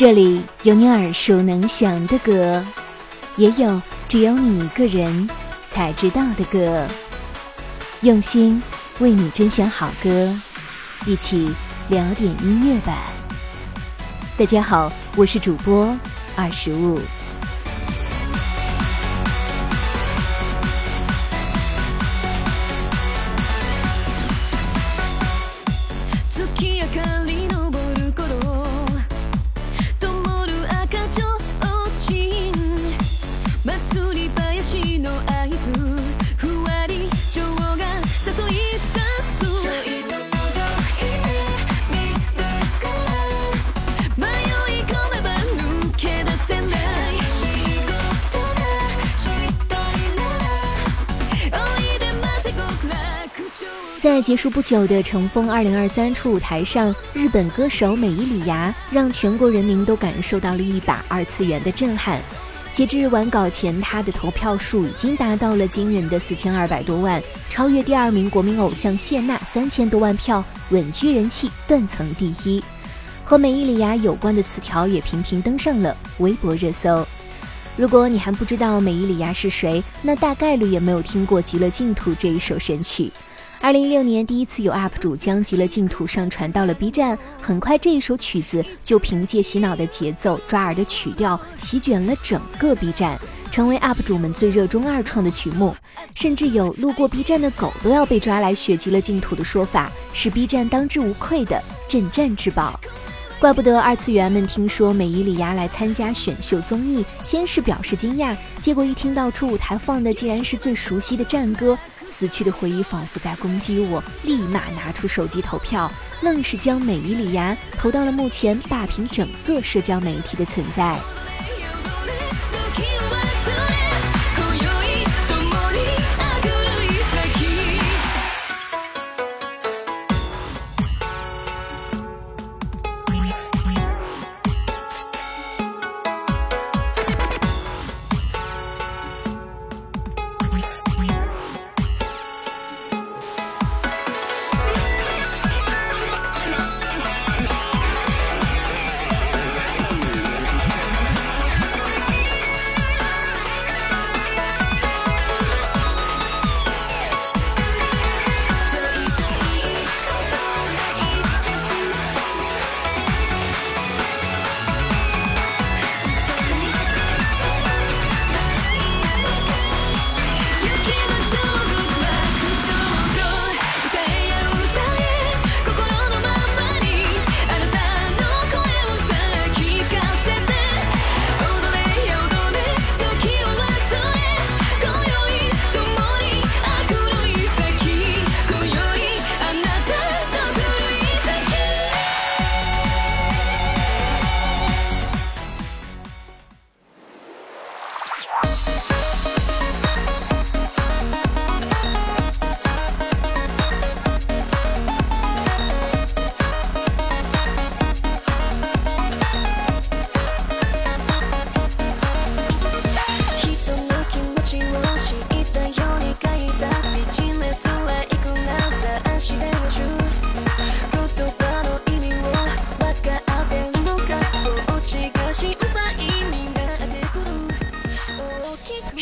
这里有你耳熟能详的歌，也有只有你一个人才知道的歌。用心为你甄选好歌，一起聊点音乐吧。大家好，我是主播二十五。在结束不久的乘风二零二三初舞台上，日本歌手美伊里芽让全国人民都感受到了一把二次元的震撼。截至完稿前，他的投票数已经达到了惊人的四千二百多万，超越第二名国民偶像谢娜三千多万票，稳居人气断层第一。和美伊里芽有关的词条也频频登上了微博热搜。如果你还不知道美伊里芽是谁，那大概率也没有听过《极乐净土》这一首神曲。二零一六年，第一次有 UP 主将《极乐净土》上传到了 B 站，很快这一首曲子就凭借洗脑的节奏、抓耳的曲调，席卷了整个 B 站，成为 UP 主们最热衷二创的曲目。甚至有路过 B 站的狗都要被抓来学《极乐净土》的说法，是 B 站当之无愧的镇站之宝。怪不得二次元们听说美伊里芽来参加选秀综艺，先是表示惊讶，结果一听到初舞台放的竟然是最熟悉的战歌。死去的回忆仿佛在攻击我，立马拿出手机投票，愣是将美伊里芽投到了目前霸屏整个社交媒体的存在。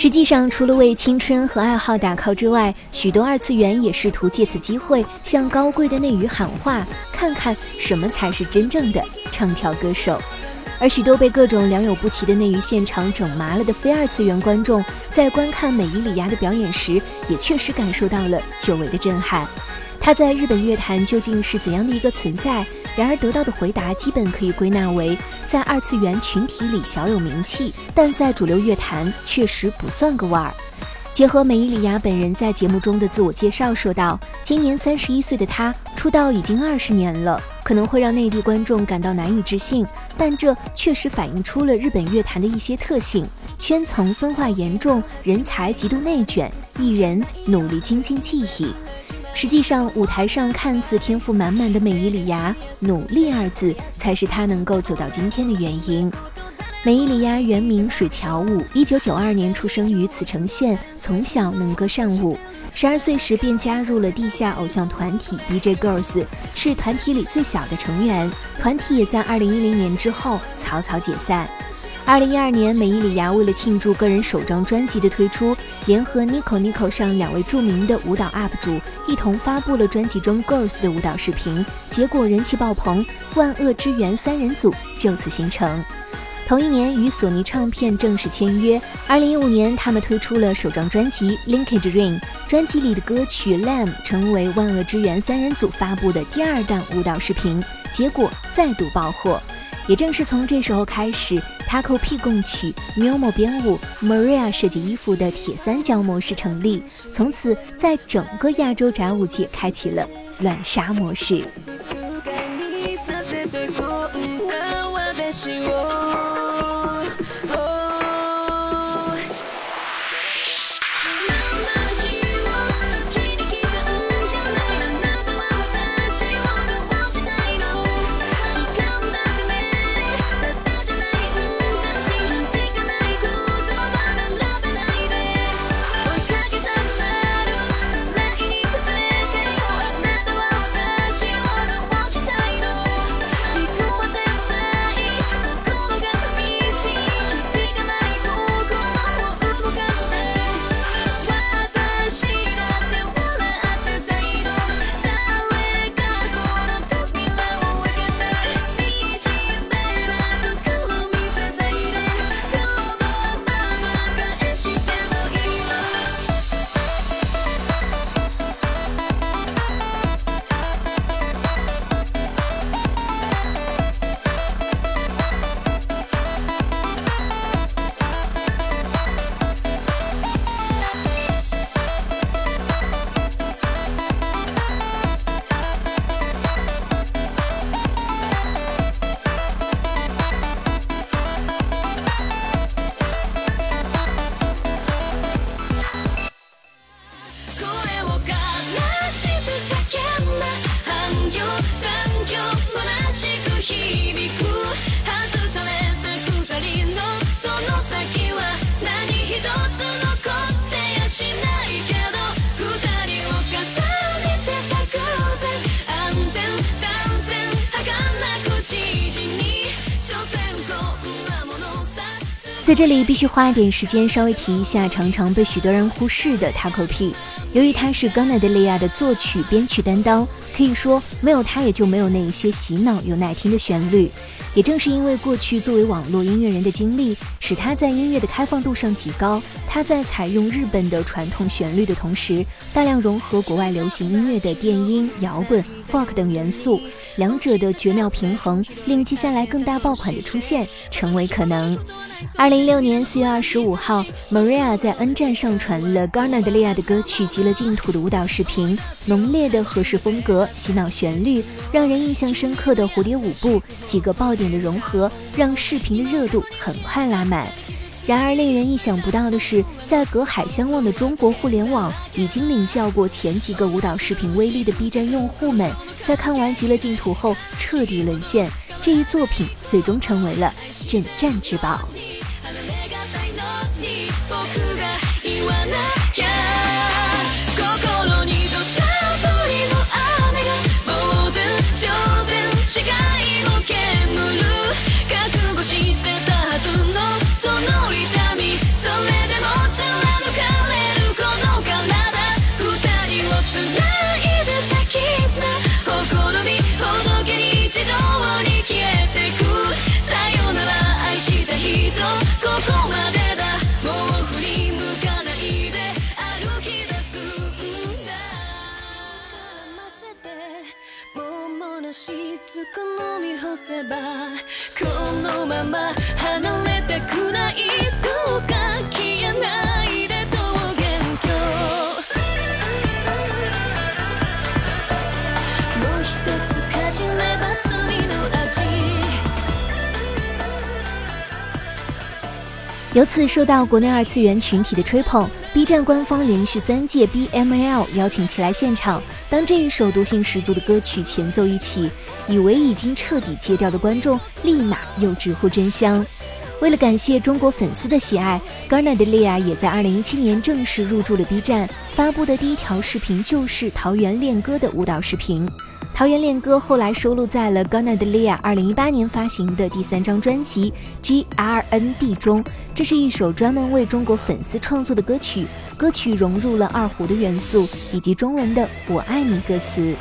实际上，除了为青春和爱好打 call 之外，许多二次元也试图借此机会向高贵的内娱喊话，看看什么才是真正的唱跳歌手。而许多被各种良莠不齐的内娱现场整麻了的非二次元观众，在观看美伊里芽的表演时，也确实感受到了久违的震撼。她在日本乐坛究竟是怎样的一个存在？然而得到的回答基本可以归纳为，在二次元群体里小有名气，但在主流乐坛确实不算个腕儿。结合美伊里芽本人在节目中的自我介绍说道：“今年三十一岁的她出道已经二十年了，可能会让内地观众感到难以置信，但这确实反映出了日本乐坛的一些特性：圈层分化严重，人才极度内卷，艺人努力精进技艺。”实际上，舞台上看似天赋满满的美伊里芽，努力二字才是她能够走到今天的原因。美伊里亚原名水桥舞，一九九二年出生于茨城县，从小能歌善舞。十二岁时便加入了地下偶像团体 BJ Girls，是团体里最小的成员。团体也在二零一零年之后草草解散。二零一二年，美伊里亚为了庆祝个人首张专辑的推出，联合 Nico Nico 上两位著名的舞蹈 UP 主一同发布了专辑中 Girls 的舞蹈视频，结果人气爆棚，万恶之源三人组就此形成。同一年与索尼唱片正式签约。二零一五年，他们推出了首张专辑《Linkage Ring》，专辑里的歌曲《Lamb》成为万恶之源三人组发布的第二弹舞蹈视频，结果再度爆火。也正是从这时候开始，Taco P 共曲、Miumo 编舞、Maria 设计衣服的铁三角模式成立，从此在整个亚洲宅舞界开启了乱杀模式。在这里必须花一点时间稍微提一下，常常被许多人忽视的 Taco P。由于他是 Ghana 的利亚的作曲编曲担当，可以说没有他也就没有那一些洗脑又耐听的旋律。也正是因为过去作为网络音乐人的经历，使他在音乐的开放度上极高。他在采用日本的传统旋律的同时，大量融合国外流行音乐的电音、摇滚、folk 等元素，两者的绝妙平衡，令接下来更大爆款的出现成为可能。二零一六年四月二十五号，Maria 在 N 站上传了 Garna 的利亚的歌曲《极乐净土》的舞蹈视频，浓烈的和式风格、洗脑旋律，让人印象深刻的蝴蝶舞步，几个爆点的融合，让视频的热度很快拉满。然而，令人意想不到的是，在隔海相望的中国互联网，已经领教过前几个舞蹈视频威力的 B 站用户们，在看完《极乐净土》后彻底沦陷。这一作品最终成为了镇战之宝。由此受到国内二次元群体的吹捧，B 站官方连续三届 BML 邀请其来现场。当这一首毒性十足的歌曲前奏一起，以为已经彻底戒掉的观众立马又直呼真香。为了感谢中国粉丝的喜爱，Garna 的 Lia 也在2017年正式入驻了 B 站，发布的第一条视频就是《桃园恋歌》的舞蹈视频。《桃园恋歌》后来收录在了 Garna 的 Lia 2018年发行的第三张专辑《GRND》中。这是一首专门为中国粉丝创作的歌曲，歌曲融入了二胡的元素以及中文的“我爱你”歌词。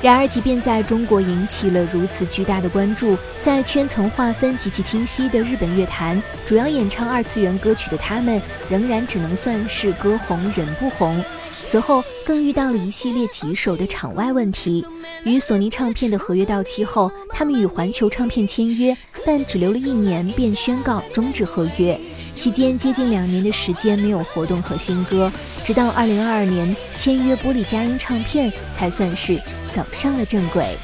然而，即便在中国引起了如此巨大的关注，在圈层划分极其清晰的日本乐坛，主要演唱二次元歌曲的他们，仍然只能算是歌红人不红。随后，更遇到了一系列棘手的场外问题。与索尼唱片的合约到期后，他们与环球唱片签约，但只留了一年便宣告终止合约。期间接近两年的时间没有活动和新歌，直到二零二二年签约玻璃佳音唱片，才算是走上了正轨。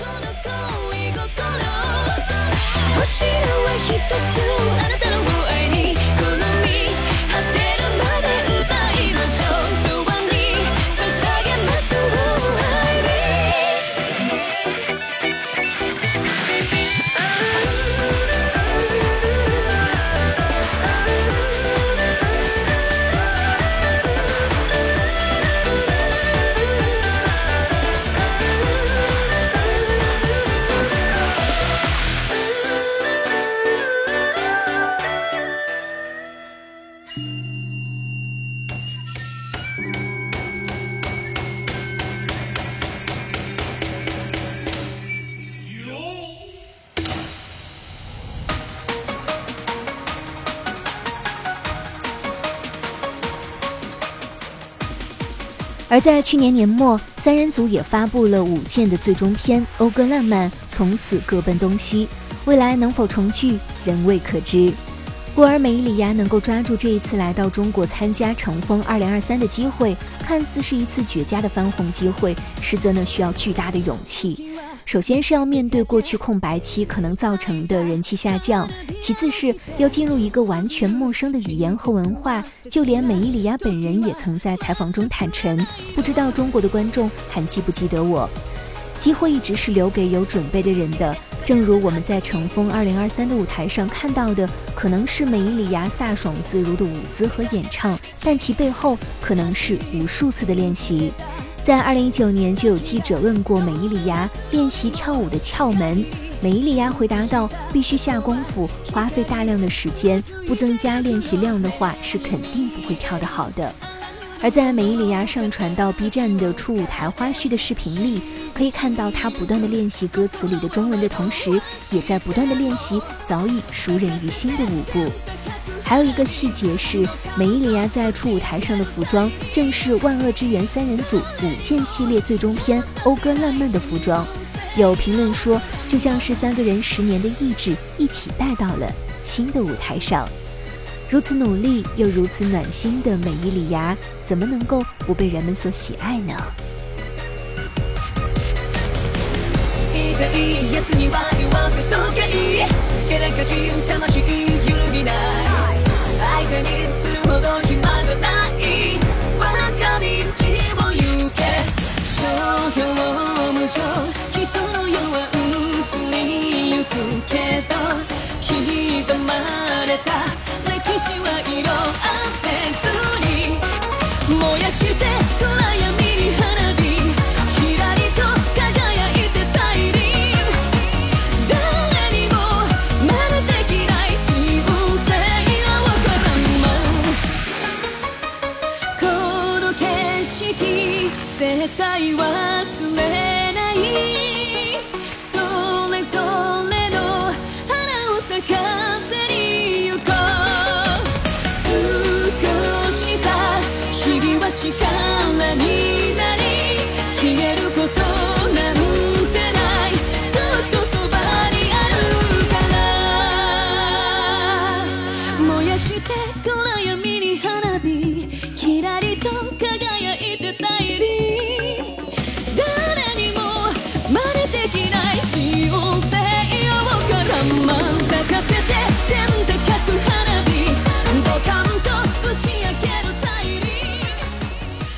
而在去年年末，三人组也发布了五件的最终篇《讴歌浪漫》，从此各奔东西。未来能否重聚，仍未可知。故而，美伊里亚能够抓住这一次来到中国参加乘风二零二三的机会，看似是一次绝佳的翻红机会，实则呢需要巨大的勇气。首先是要面对过去空白期可能造成的人气下降，其次是要进入一个完全陌生的语言和文化。就连美伊里亚本人也曾在采访中坦诚，不知道中国的观众还记不记得我。机会一直是留给有准备的人的，正如我们在乘风二零二三的舞台上看到的，可能是美伊里亚飒爽自如的舞姿和演唱，但其背后可能是无数次的练习。在二零一九年，就有记者问过美伊里亚练习跳舞的窍门，美伊里亚回答道：“必须下功夫，花费大量的时间，不增加练习量的话，是肯定不会跳得好的。”而在美伊里亚上传到 B 站的初舞台花絮的视频里，可以看到他不断的练习歌词里的中文的同时，也在不断的练习早已熟人于心的舞步。还有一个细节是，美伊里亚在初舞台上的服装正是万恶之源三人组五剑系列最终篇《讴歌浪漫》的服装。有评论说，就像是三个人十年的意志一起带到了新的舞台上。如此努力又如此暖心的美伊里亚，怎么能够不被人们所喜爱呢？いいやつには言わせとけ。いい。けか魂揺るぎない。相手にするほど暇じゃない。我が道を行け商業無常人の世は移りゆく。けど愛は